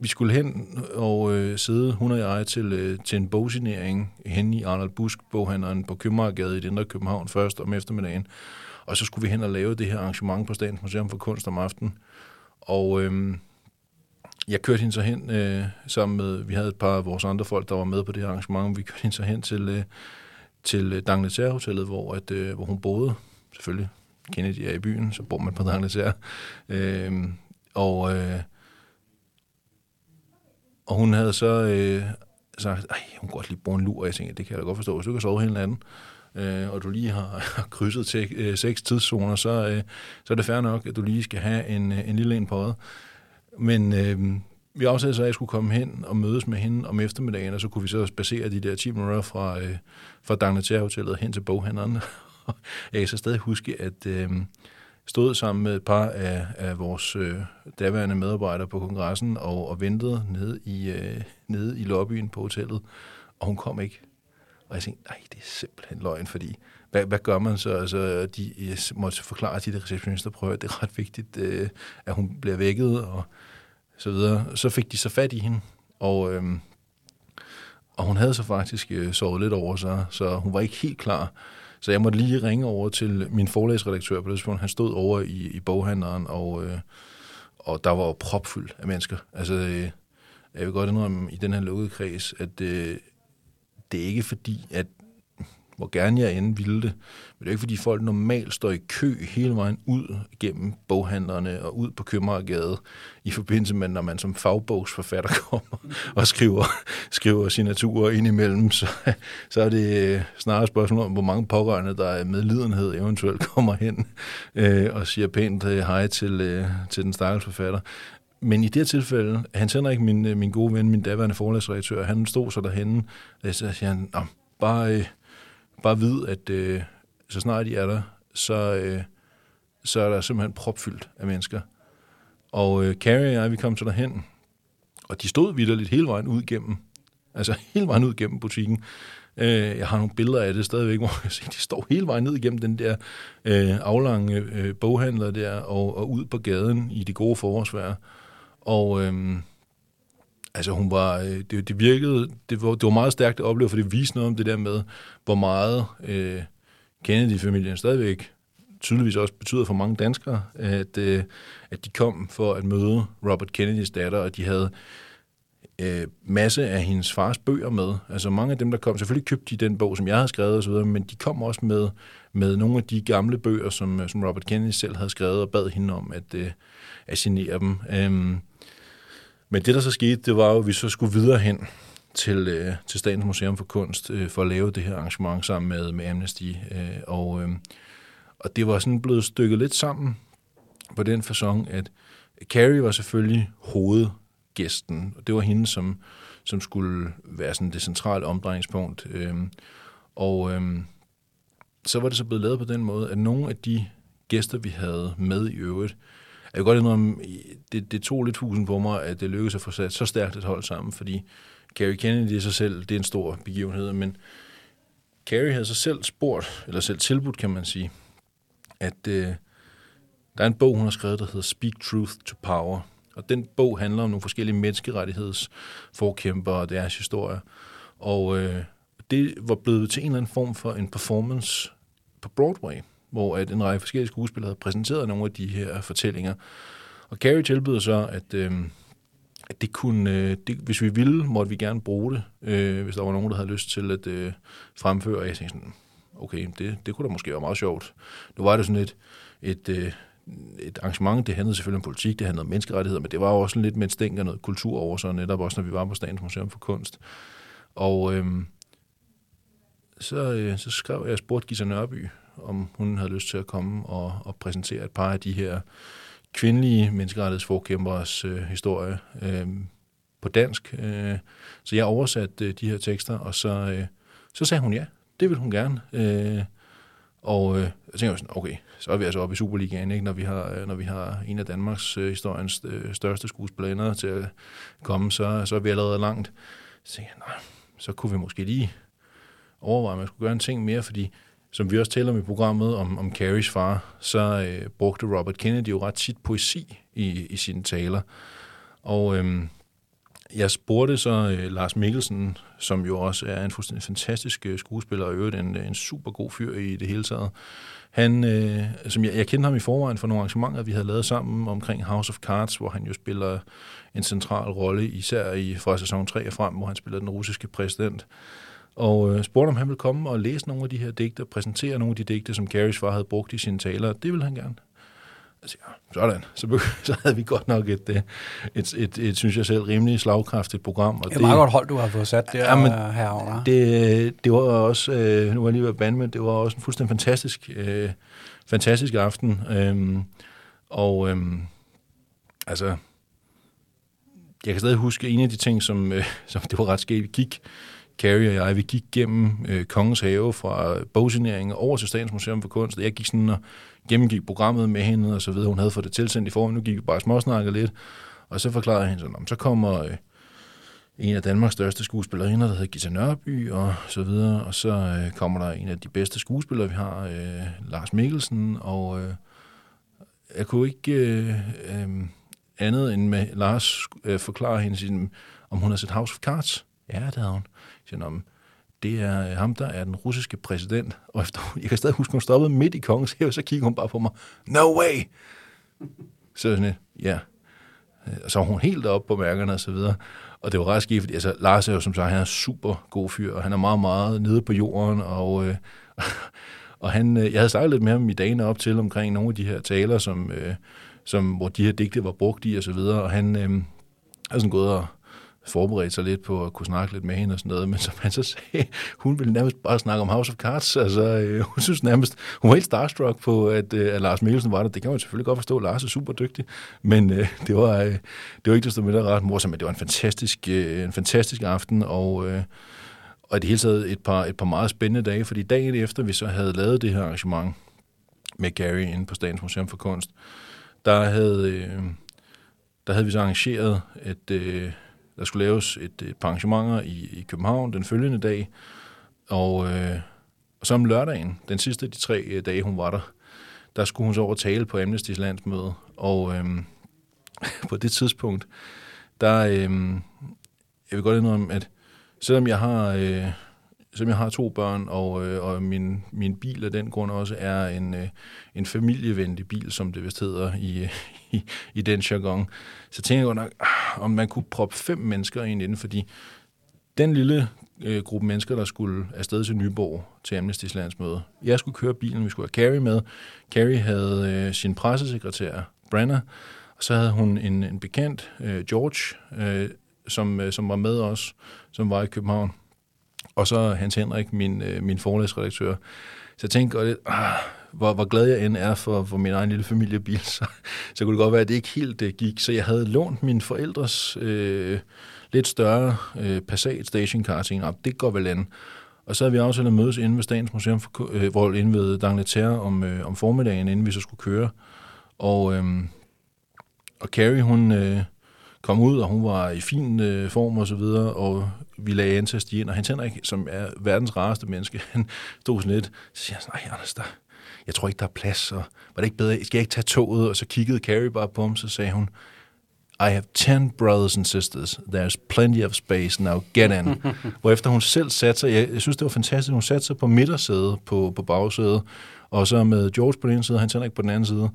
vi skulle hen og øh, sidde, hun og jeg, til, øh, til en bogsignering hen i Arnold Busk, boghandleren på Købmagergade i det indre København først om eftermiddagen. Og så skulle vi hen og lave det her arrangement på Statens Museum for Kunst om aftenen. Og øh, jeg kørte hende så hen øh, sammen med, vi havde et par af vores andre folk, der var med på det her arrangement. Vi kørte hende så hen til, øh, til øh, Dangleterre Hotellet, hvor, at, øh, hvor hun boede. Selvfølgelig, Kennedy er i byen, så bor man på Dangleterre. Øh, og, øh, og hun havde så øh, sagt, at hun kunne godt lige bruge en lur, og jeg tænkte, det kan jeg da godt forstå, hvis du kan sove hele natten, øh, og du lige har, har krydset til øh, seks tidszoner, så, øh, så er det fair nok, at du lige skal have en, øh, en lille en på øjet. Men øh, vi afsatte så, at jeg skulle komme hen og mødes med hende om eftermiddagen, og så kunne vi så basere de der 10 minutter fra, øh, fra Dagnetær-hotellet hen til boghandleren. jeg kan så stadig huske, at øh, stod sammen med et par af, af vores øh, daværende medarbejdere på kongressen og, og ventede nede i, øh, nede i lobbyen på hotellet, og hun kom ikke. Og jeg tænkte, nej, det er simpelthen løgn, fordi hvad, hvad gør man så? Altså, de jeg måtte forklare til de receptionister, prøver, at det er ret vigtigt, øh, at hun bliver vækket, og så videre. Så fik de så fat i hende, og, øh, og hun havde så faktisk øh, sovet lidt over sig, så hun var ikke helt klar. Så jeg måtte lige ringe over til min forlagsredaktør på det tidspunkt. Han stod over i, i boghandleren, og, øh, og der var jo propfyldt af mennesker. Altså, øh, jeg vil godt indrømme i den her lukkede kreds, at øh, det er ikke fordi, at hvor gerne jeg end ville det. Men det er ikke, fordi folk normalt står i kø hele vejen ud gennem boghandlerne og ud på Købmagergade i forbindelse med, når man som fagbogsforfatter kommer og skriver, skriver signaturer ind imellem, så, så er det snarere et spørgsmål om, hvor mange pårørende, der med lidenhed eventuelt kommer hen øh, og siger pænt øh, hej til, øh, til den stakkels forfatter. Men i det her tilfælde, Hans Henrik, min, øh, min gode ven, min daværende forlagsredaktør, han stod så derhenne, og så siger han, bare, øh, bare vid, at øh, så snart de er der, så, øh, så er der simpelthen propfyldt af mennesker. Og øh, Carrie og jeg, vi kom så derhen, og de stod vidderligt hele vejen ud gennem, altså hele vejen ud gennem butikken. Øh, jeg har nogle billeder af det stadigvæk, hvor jeg ser, de står hele vejen ned igennem den der øh, aflange øh, boghandler der, og, og ud på gaden i det gode forårsvejr. Og øh, altså hun var, øh, det, det virkede, det var, det var meget stærkt at opleve, for det viste noget om det der med, hvor meget øh, Kennedy-familien stadigvæk tydeligvis også betyder for mange danskere, at, øh, at de kom for at møde Robert Kennedys datter, og de havde øh, masse af hendes fars bøger med. Altså mange af dem, der kom, selvfølgelig købte de den bog, som jeg havde skrevet osv., men de kom også med, med nogle af de gamle bøger, som, øh, som Robert Kennedy selv havde skrevet, og bad hende om at, øh, at signere dem. Øh, men det, der så skete, det var jo, at vi så skulle videre hen til, øh, til Statens Museum for Kunst øh, for at lave det her arrangement sammen med, med Amnesty. Øh, og, øh, og det var sådan blevet stykket lidt sammen på den façon, at Carrie var selvfølgelig hovedgæsten, og det var hende, som, som skulle være sådan det centrale omdrejningspunkt. Øh, og øh, så var det så blevet lavet på den måde, at nogle af de gæster, vi havde med i øvrigt, jeg kan godt indrømme, det, det tog lidt husen på mig, at det lykkedes at få sat så stærkt et hold sammen, fordi Carrie Kennedy i sig selv, det er en stor begivenhed, men Carrie havde så selv spurgt, eller selv tilbudt, kan man sige, at øh, der er en bog, hun har skrevet, der hedder Speak Truth to Power. Og den bog handler om nogle forskellige menneskerettighedsforkæmper og deres historie. Og øh, det var blevet til en eller anden form for en performance på Broadway hvor at en række forskellige skuespillere havde præsenteret nogle af de her fortællinger. Og Carrie tilbyder så, at, øh, at det kunne, øh, det, hvis vi ville, måtte vi gerne bruge det, øh, hvis der var nogen, der havde lyst til at øh, fremføre. Og jeg tænkte sådan, okay, det, det kunne da måske være meget sjovt. Nu var det sådan et, et, øh, et arrangement, det handlede selvfølgelig om politik, det handlede om menneskerettigheder, men det var jo også lidt med en stænk af noget kultur over sig, netop også når vi var på Statens Museum for Kunst. Og øh, så, øh, så skrev jeg, spurgte Gita Nørby, om hun havde lyst til at komme og, og præsentere et par af de her kvindelige menneskerettighedsforkæmperes øh, historie øh, på dansk. Øh, så jeg oversatte øh, de her tekster, og så, øh, så sagde hun ja, det vil hun gerne. Øh, Og øh, jeg tænker sådan, okay, så er vi altså oppe i Superligaen, ikke? Når, vi har, øh, når vi har en af Danmarks øh, historiens øh, største skuespillere til at komme, så, så er vi allerede langt. Så tænkte jeg, nej, så kunne vi måske lige overveje, at man skulle gøre en ting mere, fordi som vi også taler om i programmet om, om Carries far, så øh, brugte Robert Kennedy jo ret tit poesi i, i sine taler. Og øh, jeg spurgte så øh, Lars Mikkelsen, som jo også er en fuldstændig fantastisk øh, skuespiller, og øvrigt en, øh, en super god fyr i det hele taget. Han, øh, som jeg, jeg kendte ham i forvejen for nogle arrangementer, vi havde lavet sammen omkring House of Cards, hvor han jo spiller en central rolle, især i fra sæson 3 og frem, hvor han spiller den russiske præsident. Og øh, spurgte, om han ville komme og læse nogle af de her digte, og præsentere nogle af de digte, som Carries far havde brugt i sine taler. Det ville han gerne. Altså, ja, sådan. Så, så havde vi godt nok et, et, et, et, et synes jeg selv, rimelig slagkraftigt program. Og det er meget godt hold, du har fået sat der ja, men herovre. Det, det var også, øh, nu var jeg lige ved at bande med, det var også en fuldstændig fantastisk, øh, fantastisk aften. Øhm, og øhm, altså, jeg kan stadig huske en af de ting, som, øh, som det var ret sket. Vi gik, Carrie og jeg, vi gik gennem øh, Kongens Have fra bogsigneringen over til Statens Museum for Kunst. Jeg gik sådan og gennemgik programmet med hende og så videre. Hun havde fået det tilsendt i form. Nu gik vi bare småsnakket lidt. Og så forklarede jeg hende sådan, så kommer øh, en af Danmarks største skuespillerinder, der hedder Gita Nørby og så videre. Og så øh, kommer der en af de bedste skuespillere, vi har, øh, Lars Mikkelsen. Og øh, jeg kunne ikke øh, øh, andet end med Lars øh, forklare hende, sin, om hun har set House of Cards. Ja, det havde hun. Siger, om det er øh, ham, der er den russiske præsident. Og efter, jeg kan stadig huske, hun stoppede midt i kongens have, så kiggede hun bare på mig. No way! Så sådan ja. Øh, så var hun helt oppe på mærkerne og så videre. Og det var ret skift. altså, Lars er jo som sagt, han er super god fyr, og han er meget, meget nede på jorden, og, øh, og han, øh, jeg havde snakket lidt med ham i dagene op til omkring nogle af de her taler, som, øh, som, hvor de her digte var brugt i og så videre, og han øh, har sådan gået og forberedte sig lidt på at kunne snakke lidt med hende og sådan noget, men som han så sagde, hun ville nærmest bare snakke om House of Cards, altså øh, hun synes nærmest, hun var helt starstruck på, at, øh, at Lars Mikkelsen var der, det kan man selvfølgelig godt forstå, Lars er super dygtig, men øh, det, var, øh, det var ikke desto mindre ret morsomt, men det var en fantastisk, øh, en fantastisk aften, og øh, og i det hele taget et par, et par meget spændende dage, fordi dagen efter vi så havde lavet det her arrangement med Gary inde på Statens Museum for Kunst, der havde, øh, der havde vi så arrangeret et, øh, der skulle laves et, et par arrangementer i, i København den følgende dag, og, øh, og så om lørdagen, den sidste af de tre øh, dage, hun var der, der skulle hun så over tale på Amnesty's landsmøde, og øh, på det tidspunkt, der, øh, jeg vil godt indrømme, at selvom jeg har, øh, som jeg har to børn, og, øh, og min, min bil af den grund også er en, øh, en familievenlig bil, som det vist hedder i, i, i den jargon, så tænker jeg nok, ah, om man kunne proppe fem mennesker ind inden, fordi den lille øh, gruppe mennesker, der skulle afsted til Nyborg til Amnesty's landsmøde. Jeg skulle køre bilen, vi skulle have Carrie med. Carrie havde øh, sin pressesekretær, Brenna, og så havde hun en, en bekendt, øh, George, øh, som, øh, som var med os, som var i København. Og så Hans Henrik, min, øh, min forlæsredaktør. Så jeg tænkte godt, ah, hvor, hvor glad jeg end er for, for min egen lille familiebil, så, så kunne det godt være, at det ikke helt det gik. Så jeg havde lånt mine forældres øh, lidt større øh, Passat stationcar, til en det går vel an. Og så havde vi aftalt at mødes inde ved Statens Museum, for, øh, Vold, inde ved Dangleterre om, øh, om formiddagen, inden vi så skulle køre. Og, øh, og Carrie, hun... Øh, kom ud, og hun var i fin øh, form og så videre, og vi lagde an til at stige ind, og Hans Henrik, som er verdens rareste menneske, han stod sådan lidt, så siger han, nej, Anders, der, jeg tror ikke, der er plads, og var det ikke bedre, skal jeg ikke tage toget? Og så kiggede Carrie bare på ham, så sagde hun, I have 10 brothers and sisters. There's plenty of space now. Get in. efter hun selv satte sig, jeg, jeg synes, det var fantastisk, hun satte sig på midtersædet på, på bagsædet, og så med George på den ene side, og Hans Henrik på den anden side.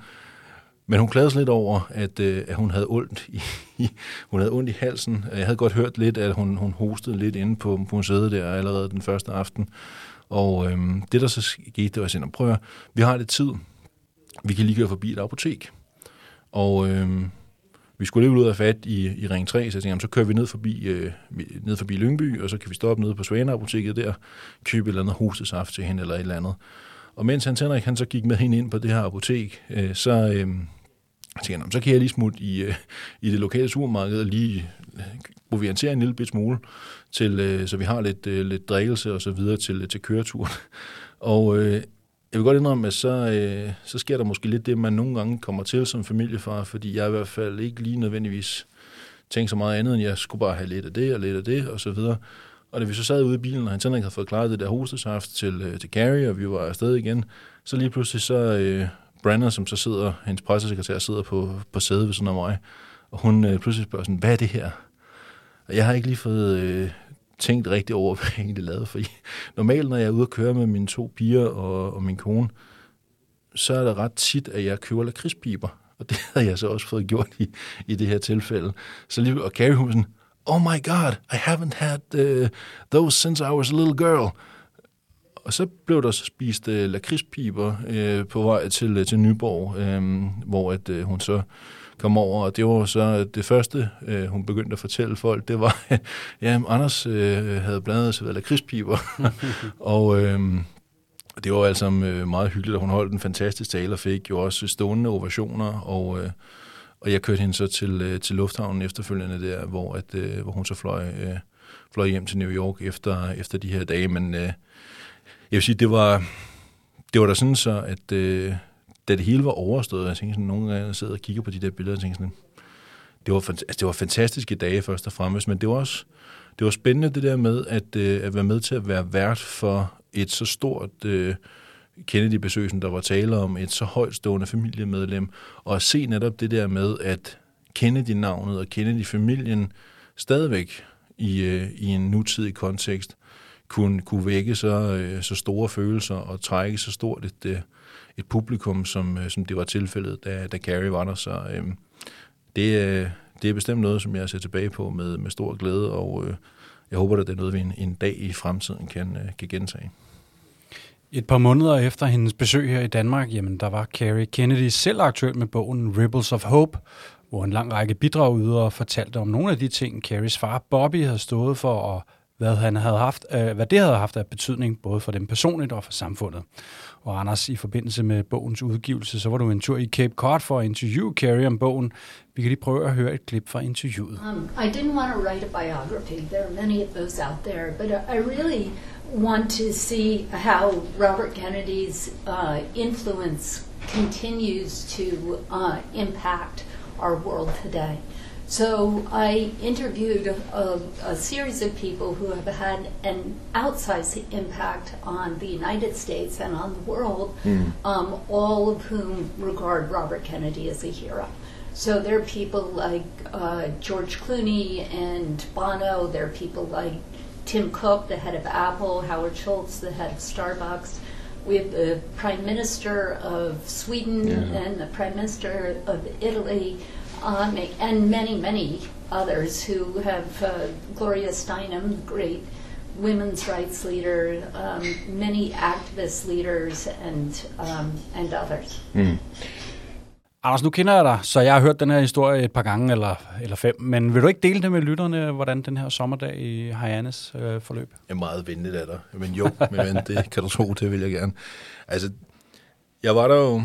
Men hun klagede sig lidt over, at, øh, at hun havde ondt i, i, hun havde ondt i halsen. Jeg havde godt hørt lidt, at hun, hun hostede lidt inde på, på museet der allerede den første aften. Og øh, det, der så skete, det var sådan, prøv at, vi har lidt tid. Vi kan lige køre forbi et apotek. Og øh, vi skulle lige ud af fat i, i Ring 3, så jeg tænkte, så kører vi ned forbi, øh, ned forbi Lyngby, og så kan vi stoppe nede på Svaneapoteket der, købe et eller andet hostesaft til hende eller et eller andet. Og mens Hans Henrik han så gik med hende ind på det her apotek, øh, så, øh, tænkte jeg, så kan jeg lige smutte i, øh, i det lokale supermarked og lige øh, proviantere en lille bit smule, til, øh, så vi har lidt, øh, lidt drikkelse og så videre til, øh, til køreturen. Og øh, jeg vil godt indrømme, at så, øh, så sker der måske lidt det, man nogle gange kommer til som familiefar, fordi jeg i hvert fald ikke lige nødvendigvis tænkte så meget andet, end jeg skulle bare have lidt af det og lidt af det og så videre. Og da vi så sad ude i bilen, og han ikke havde fået klaret det der hostesaft til, øh, til Carrie, og vi var afsted igen, så lige pludselig så øh, Brandon, som så sidder, hendes pressesekretær sidder på, på sædet ved sådan af mig, og hun øh, pludselig spørger sådan, hvad er det her? Og jeg har ikke lige fået øh, tænkt rigtig over, hvad jeg egentlig lavede, for normalt, når jeg er ude at køre med mine to piger og, og min kone, så er det ret tit, at jeg køber lakridspiber. Og det havde jeg så også fået gjort i, i det her tilfælde. Så lige, og Carrie hun sådan, oh my god, I haven't had uh, those since I was a little girl. Og så blev der så spist øh, lakridspiber øh, på vej til, øh, til Nyborg, øh, hvor at, øh, hun så kom over, og det var så det første, øh, hun begyndte at fortælle folk, det var, ja, Anders øh, havde blandet sig ved lakridspiber, og Øh, det var altså øh, meget hyggeligt, at hun holdt en fantastisk tale og fik jo også stående ovationer, og, øh, og jeg kørte hende så til, øh, til lufthavnen efterfølgende der, hvor, at, øh, hvor hun så fløj, øh, fløj hjem til New York efter, efter de her dage, men øh, jeg vil sige, det var, det var da sådan så, at øh, da det hele var overstået, jeg tænkte sådan, nogle gange sidder og kigger på de der billeder, og tænkte sådan, det var, altså, det var fantastiske dage først og fremmest, men det var også det var spændende det der med at, øh, at være med til at være vært for et så stort øh, Kennedy-besøg, som der var tale om, et så højtstående familiemedlem, og at se netop det der med, at Kennedy-navnet og Kennedy-familien stadigvæk i, øh, i en nutidig kontekst kunne, kunne vække så, øh, så store følelser og trække så stort et, øh, et publikum, som, øh, som det var tilfældet, da, da Carrie var der. Så øhm, øh, det, det er bestemt noget, som jeg ser tilbage på med, med stor glæde, og øh, jeg håber, at det er noget, vi en, en dag i fremtiden kan, øh, kan gentage. Et par måneder efter hendes besøg her i Danmark, jamen, der var Carrie Kennedy selv aktuel med bogen Ripples of Hope, hvor en lang række bidragydere fortalte om nogle af de ting, Carries far Bobby havde stået for, og hvad, han havde haft, øh, hvad det havde haft af betydning, både for dem personligt og for samfundet. Og Anders, i forbindelse med bogens udgivelse, så var du en tur i Cape Cod for at interviewe Carrie om bogen. Vi kan lige prøve at høre et klip fra interviewet. Um, I didn't want to write a biography. There are many of those out there, but uh, I really want to see how Robert Kennedy's uh, influence continues to uh, impact our world today. So I interviewed a, a, series of people who have had an outsized impact on the United States and on the world, mm. um, all of whom regard Robert Kennedy as a hero. So there are people like uh, George Clooney and Bono. There are people like Tim Cook, the head of Apple, Howard Schultz, the head of Starbucks. We have the Prime Minister of Sweden yeah. and the Prime Minister of Italy um, and many, many others who have uh, Gloria Steinem, great women's rights leader, um, many activist leaders, and um, and others. Mm. Anders, nu kender jeg dig, så jeg har hørt den her historie et par gange eller, eller fem, men vil du ikke dele det med lytterne, hvordan den her sommerdag i Hyannis øh, forløb? Jeg er meget venligt af dig, men jo, men det kan du tro, det vil jeg gerne. Altså, jeg var der jo,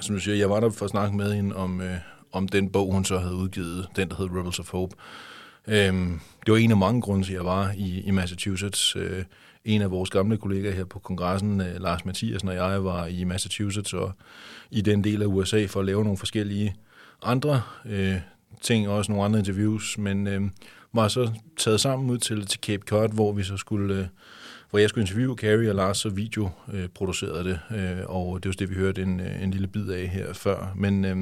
som du siger, jeg var der for at snakke med hende om, øh, om den bog, hun så havde udgivet, den der hed Rebels of Hope. Øhm, det var en af mange grunde til, at jeg var i, i Massachusetts. Øh, en af vores gamle kollegaer her på kongressen, øh, Lars Mathiasen og jeg, var i Massachusetts og i den del af USA for at lave nogle forskellige andre øh, ting, og også nogle andre interviews, men øh, var så taget sammen ud til, til Cape Cod, hvor vi så skulle... Øh, hvor jeg skulle interviewe Carrie og Lars, så video øh, producerede det, øh, og det var det, vi hørte en, øh, en lille bid af her før. Men øh,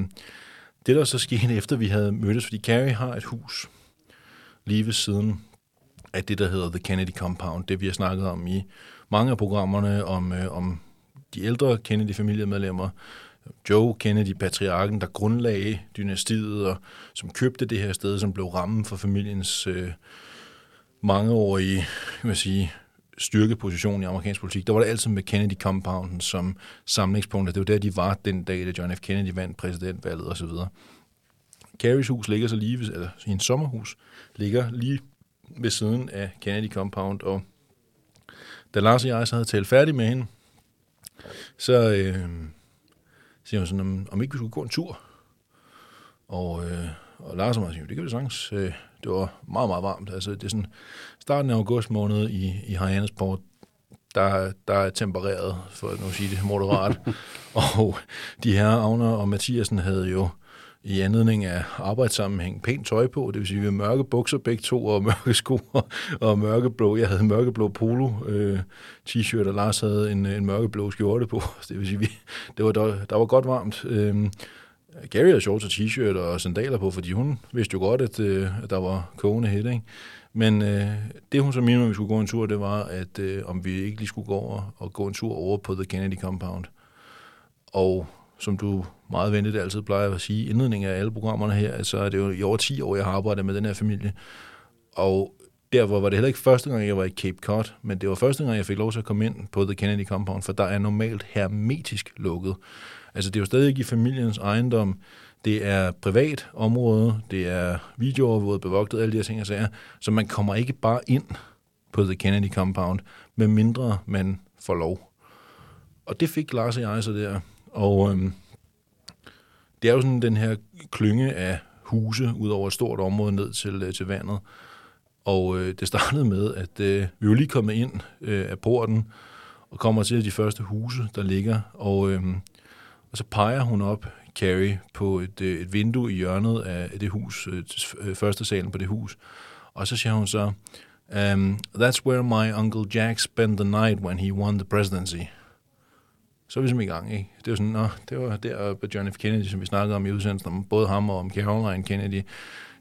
det, der så skete efter, vi havde mødtes, fordi Carrie har et hus lige ved siden af det, der hedder The Kennedy Compound, det vi har snakket om i mange af programmerne om, øh, om de ældre Kennedy-familiemedlemmer, Joe Kennedy, patriarken, der grundlagde dynastiet, og som købte det her sted, som blev rammen for familiens øh, mangeårige kan man sige, styrkeposition i amerikansk politik, der var det altid med Kennedy Compounden som samlingspunkt, det var der, de var den dag, da John F. Kennedy vandt præsidentvalget osv. Carries hus ligger så lige, ved, eller hendes sommerhus ligger lige ved siden af Kennedy Compound, og da Lars og jeg så havde talt færdig med hende, så øh, siger hun sådan, om, om ikke vi skulle gå en tur. Og, øh, og Lars og mig siger, det kan vi sagtens. Øh, det var meget, meget varmt. Altså, det er sådan starten af august måned i, i Hyannisport, der der, er tempereret, for at nu sige det moderat. og de her Agner og Mathiasen havde jo i anledning af arbejdssammenhæng pænt tøj på, det vil sige, vi havde mørke bukser begge to, og mørke sko og, og mørkeblå. Jeg havde mørkeblå polo øh, t-shirt, og Lars havde en, en mørkeblå skjorte på. Det vil sige, vi, det var, der, der var godt varmt. Øh, Gary havde shorts og t-shirt og sandaler på, fordi hun vidste jo godt, at, øh, at der var kogende hæt, ikke? Men øh, det, hun så mente, om vi skulle gå en tur, det var, at øh, om vi ikke lige skulle gå over og gå en tur over på The Kennedy Compound. Og som du meget venligt altid plejer at sige, indledningen af alle programmerne her, så er det jo i over 10 år, jeg har arbejdet med den her familie. Og derfor var det heller ikke første gang, jeg var i Cape Cod, men det var første gang, jeg fik lov til at komme ind på The Kennedy Compound, for der er normalt hermetisk lukket. Altså det er jo stadig ikke i familiens ejendom, det er privat område, det er videoovervåget, bevogtet, alle de her ting og sager, så man kommer ikke bare ind på The Kennedy Compound, med mindre man får lov. Og det fik Lars og jeg så der. Og øhm, det er jo sådan den her klynge af huse ud over et stort område ned til, øh, til vandet. Og øh, det startede med, at øh, vi var lige kommet ind øh, af porten og kommer til de første huse, der ligger. Og, øh, og så peger hun op, Carrie, på et, øh, et vindue i hjørnet af det hus, øh, øh, første salen på det hus. Og så siger hun så, um, That's where my Uncle Jack spent the night when he won the presidency så er vi som i gang. Ikke? Det var sådan, nå, det var der på John F. Kennedy, som vi snakkede om i udsendelsen, om både ham og om Caroline Kennedy.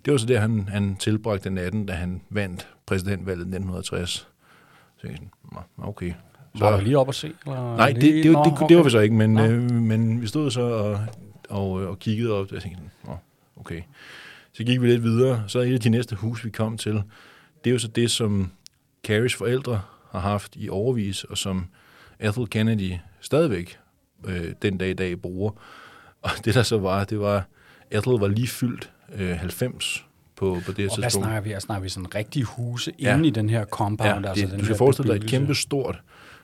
Det var så der, han, han tilbragte natten, da han vandt præsidentvalget i 1960. Så jeg sådan, okay. Så, var du lige op at se? Eller nej, det, det, det, det, det, det var vi så ikke, men, øh, men vi stod så og, og, og kiggede op, og jeg tænkte, nå, okay. Så gik vi lidt videre, så et af de næste hus, vi kom til, det er jo så det, som Carries forældre har haft i overvis, og som Ethel Kennedy stadigvæk øh, den dag i dag bruger. Og det der så var, det var, Ethel var lige fyldt øh, 90 på, på det tidspunkt. Og hvad snakker vi? snakker vi sådan rigtige huse ja. inde i den her compound? Ja, altså det, den du skal forestille dig et kæmpe stort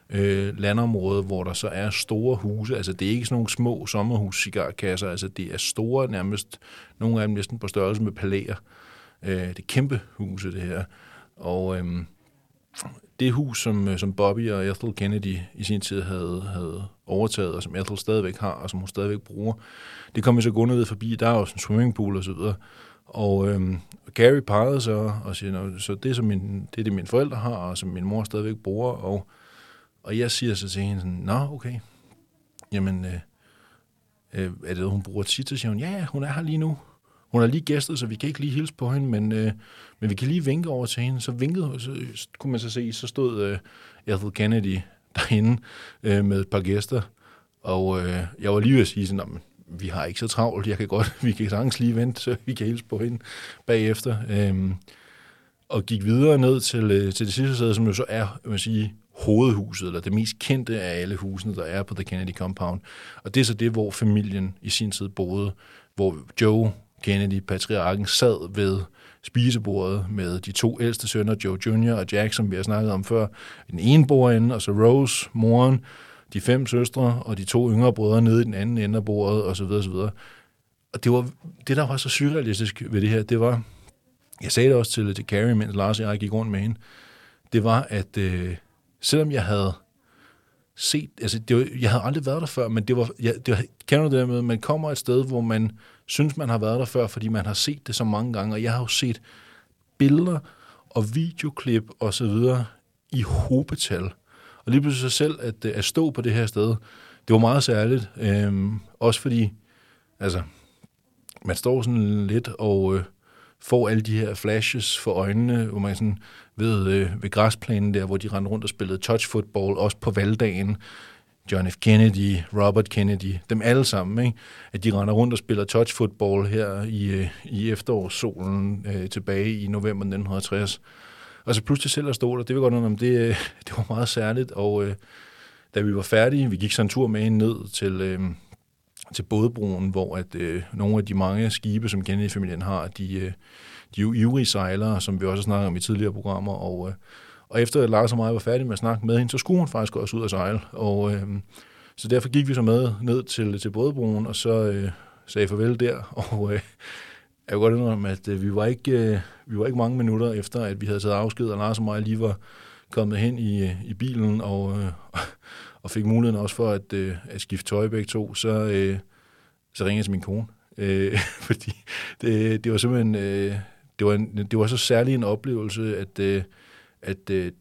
øh, landområde, hvor der så er store huse. Altså det er ikke sådan nogle små sommerhus cigarkasser, altså det er store nærmest, nogle af dem næsten på størrelse med palæer. Øh, det er kæmpe huse, det her. Og øh, det hus, som, øh, som Bobby og Ethel Kennedy i sin tid havde, havde overtaget, og som Ethel stadigvæk har, og som hun stadigvæk bruger, det kom vi så gående ved forbi. Der er også en swimmingpool og så videre. Og øhm, Gary pegede så og siger, så det som min, det er det, mine forældre har, og som min mor stadigvæk bruger. Og, og jeg siger så til hende sådan, nå, okay. Jamen, øh, øh, er det, hun bruger tit? Så siger hun, ja, hun er her lige nu. Hun er lige gæstet, så vi kan ikke lige hilse på hende, men, øh, men vi kan lige vinke over til hende. Så vinkede så kunne man så se, så stod øh, Ethel Kennedy derinde øh, med et par gæster. Og øh, jeg var lige ved at sige sådan, vi har ikke så travlt, jeg kan godt, vi kan sagtens lige vente, så vi kan hilse på hende bagefter. Øh, og gik videre ned til, øh, til det sidste sted, som jo så er, man sige, hovedhuset, eller det mest kendte af alle husene, der er på The Kennedy Compound. Og det er så det, hvor familien i sin tid boede, hvor Joe Kennedy, patriarken, sad ved spisebordet med de to ældste sønner, Joe Jr. og Jack, som vi har snakket om før. Den ene bor inde, og så Rose, moren, de fem søstre og de to yngre brødre nede i den anden ende af bordet, og så videre, og så videre. Og det, var, det, der var så surrealistisk ved det her, det var, jeg sagde det også til, til Carrie, mens Lars og jeg gik rundt med hende, det var, at øh, selvom jeg havde set, altså det var, jeg havde aldrig været der før, men det var, jeg, det var, kender du det med, man kommer et sted, hvor man synes, man har været der før, fordi man har set det så mange gange, og jeg har jo set billeder og videoklip og så videre i hobetal. Og lige pludselig så selv at, øh, at stå på det her sted, det var meget særligt. Øhm, også fordi, altså, man står sådan lidt og øh, får alle de her flashes for øjnene, hvor man sådan ved, øh, ved græsplænen der, hvor de rendte rundt og spillede touch football, også på valgdagen, John F. Kennedy, Robert Kennedy, dem alle sammen, ikke? at de render rundt og spiller touch football her i, øh, i efterårssolen øh, tilbage i november 1960. Og så pludselig selv at stå der, det var godt nok, det, øh, det var meget særligt, og øh, da vi var færdige, vi gik så en tur med hende ned til, øh, til bådbroen, hvor at øh, nogle af de mange skibe, som Kennedy-familien har, de, øh, de er jo ivrige sejlere, som vi også har snakket om i tidligere programmer, og øh, og efter at Lars og mig var færdige med at snakke med hende, så skulle hun faktisk også ud og sejle. Og, øh, så derfor gik vi så med ned til, til bådbroen, og så øh, sagde farvel der. Og øh, jeg kan godt indrømme, at øh, vi, var ikke, øh, vi var ikke mange minutter efter, at vi havde taget afsked, og Lars og mig lige var kommet hen i, øh, i bilen og, øh, og fik muligheden også for at, øh, at skifte tøj begge to, så, øh, så ringede jeg til min kone. Øh, fordi det, det var simpelthen... Øh, det var, en, det var så særlig en oplevelse, at, øh, at øh,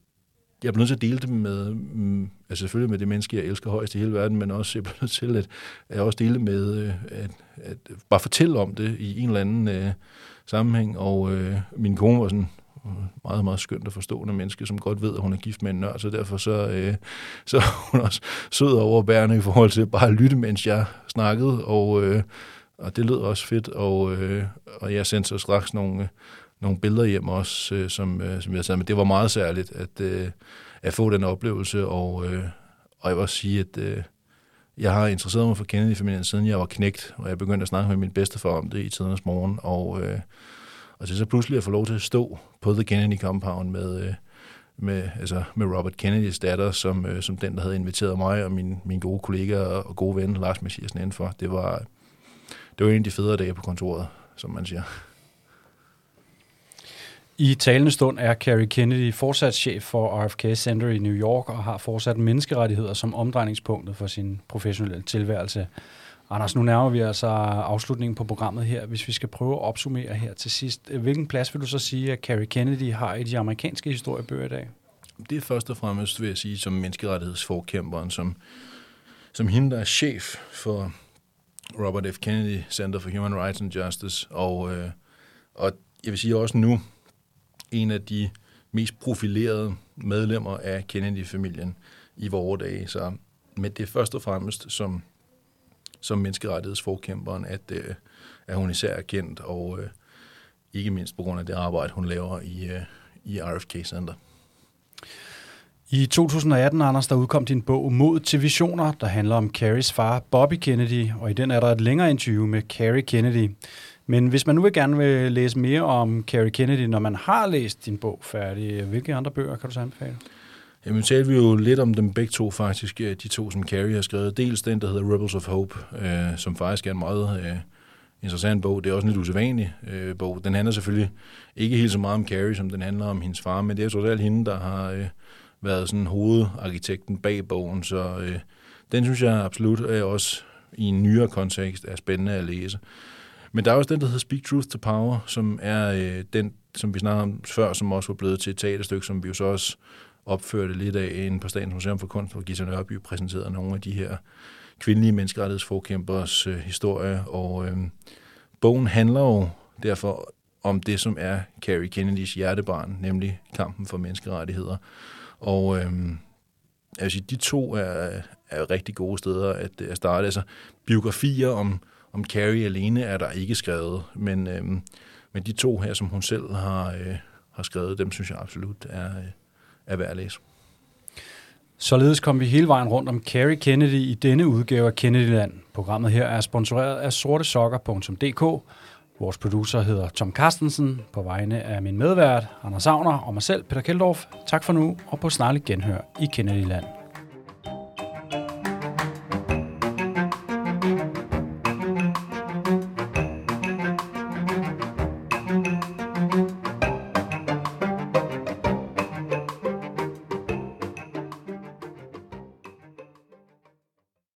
jeg blev nødt til at dele det med, mm, altså selvfølgelig med det menneske, jeg elsker højst i hele verden, men også jeg blev nødt til at, at jeg også dele med, øh, at, at bare fortælle om det i en eller anden øh, sammenhæng, og øh, min kone var sådan meget, meget skønt og forstående menneske, som godt ved, at hun er gift med en nørd, så derfor så, øh, så er hun også sød og overbærende i forhold til bare at lytte, mens jeg snakkede, og, øh, og det lød også fedt, og, øh, og jeg sendte så straks nogle, øh, nogle billeder hjem også, øh, som, øh, som jeg sagde, men det var meget særligt at, øh, at få den oplevelse, og, øh, og jeg vil også sige, at øh, jeg har interesseret mig for Kennedy-familien, siden jeg var knægt, og jeg begyndte at snakke med min bedstefar om det i tidernes morgen, og, øh, og så, så pludselig at få lov til at stå på The Kennedy Compound med, øh, med, altså med Robert Kennedys datter, som, øh, som den, der havde inviteret mig og min, min gode kollega og gode ven, Lars Mathiasen, indenfor. Det var, det var en af de federe dage på kontoret, som man siger. I talende stund er Kerry Kennedy fortsat chef for RFK Center i New York og har fortsat menneskerettigheder som omdrejningspunktet for sin professionelle tilværelse. Anders, nu nærmer vi altså afslutningen på programmet her. Hvis vi skal prøve at opsummere her til sidst, hvilken plads vil du så sige, at Carrie Kennedy har i de amerikanske historiebøger i dag? Det er først og fremmest, vil jeg sige, som menneskerettighedsforkæmperen, som, som hende, der er chef for Robert F. Kennedy Center for Human Rights and Justice, og, øh, og jeg vil sige også nu, en af de mest profilerede medlemmer af Kennedy-familien i vores dage. Så med det først og fremmest som, som menneskerettighedsforkæmperen, at, øh, at hun især er kendt, og øh, ikke mindst på grund af det arbejde, hun laver i, øh, i RFK Center. I 2018, Anders, der udkom din bog Mod til Visioner, der handler om Carries far, Bobby Kennedy, og i den er der et længere interview med Carrie Kennedy. Men hvis man nu vil gerne vil læse mere om Carrie Kennedy, når man har læst din bog færdig, øh, hvilke andre bøger kan du så anbefale? Jamen, talte vi jo lidt om dem begge to faktisk, øh, de to, som Carrie har skrevet. Dels den, der hedder Rebels of Hope, øh, som faktisk er en meget øh, interessant bog. Det er også en lidt usædvanlig øh, bog. Den handler selvfølgelig ikke helt så meget om Carrie, som den handler om hendes far, men det er trods alt hende, der har øh, været sådan hovedarkitekten bag bogen, så øh, den synes jeg absolut øh, også i en nyere kontekst er spændende at læse. Men der er også den, der hedder Speak Truth to Power, som er øh, den, som vi snakkede om før, som også var blevet til et teaterstykke, som vi jo så også opførte lidt af en på Statens Museum for Kunst, hvor Gita Nørby præsenterede nogle af de her kvindelige menneskerettighedsforkæmpers øh, historie. Og øh, bogen handler jo derfor om det, som er Carrie Kennedys hjertebarn, nemlig kampen for menneskerettigheder. Og øh, altså, de to er, er rigtig gode steder at, at starte. Altså biografier om om Carrie alene er der ikke skrevet, men, øh, men de to her, som hun selv har, øh, har skrevet, dem synes jeg absolut er, øh, er værd at læse. Således kom vi hele vejen rundt om Carrie Kennedy i denne udgave af Kennedyland. Programmet her er sponsoreret af sortesokker.dk. Vores producer hedder Tom Carstensen på vegne af min medvært, Anders Savner og mig selv, Peter Keldorf. Tak for nu, og på snarlig genhør i Kennedyland.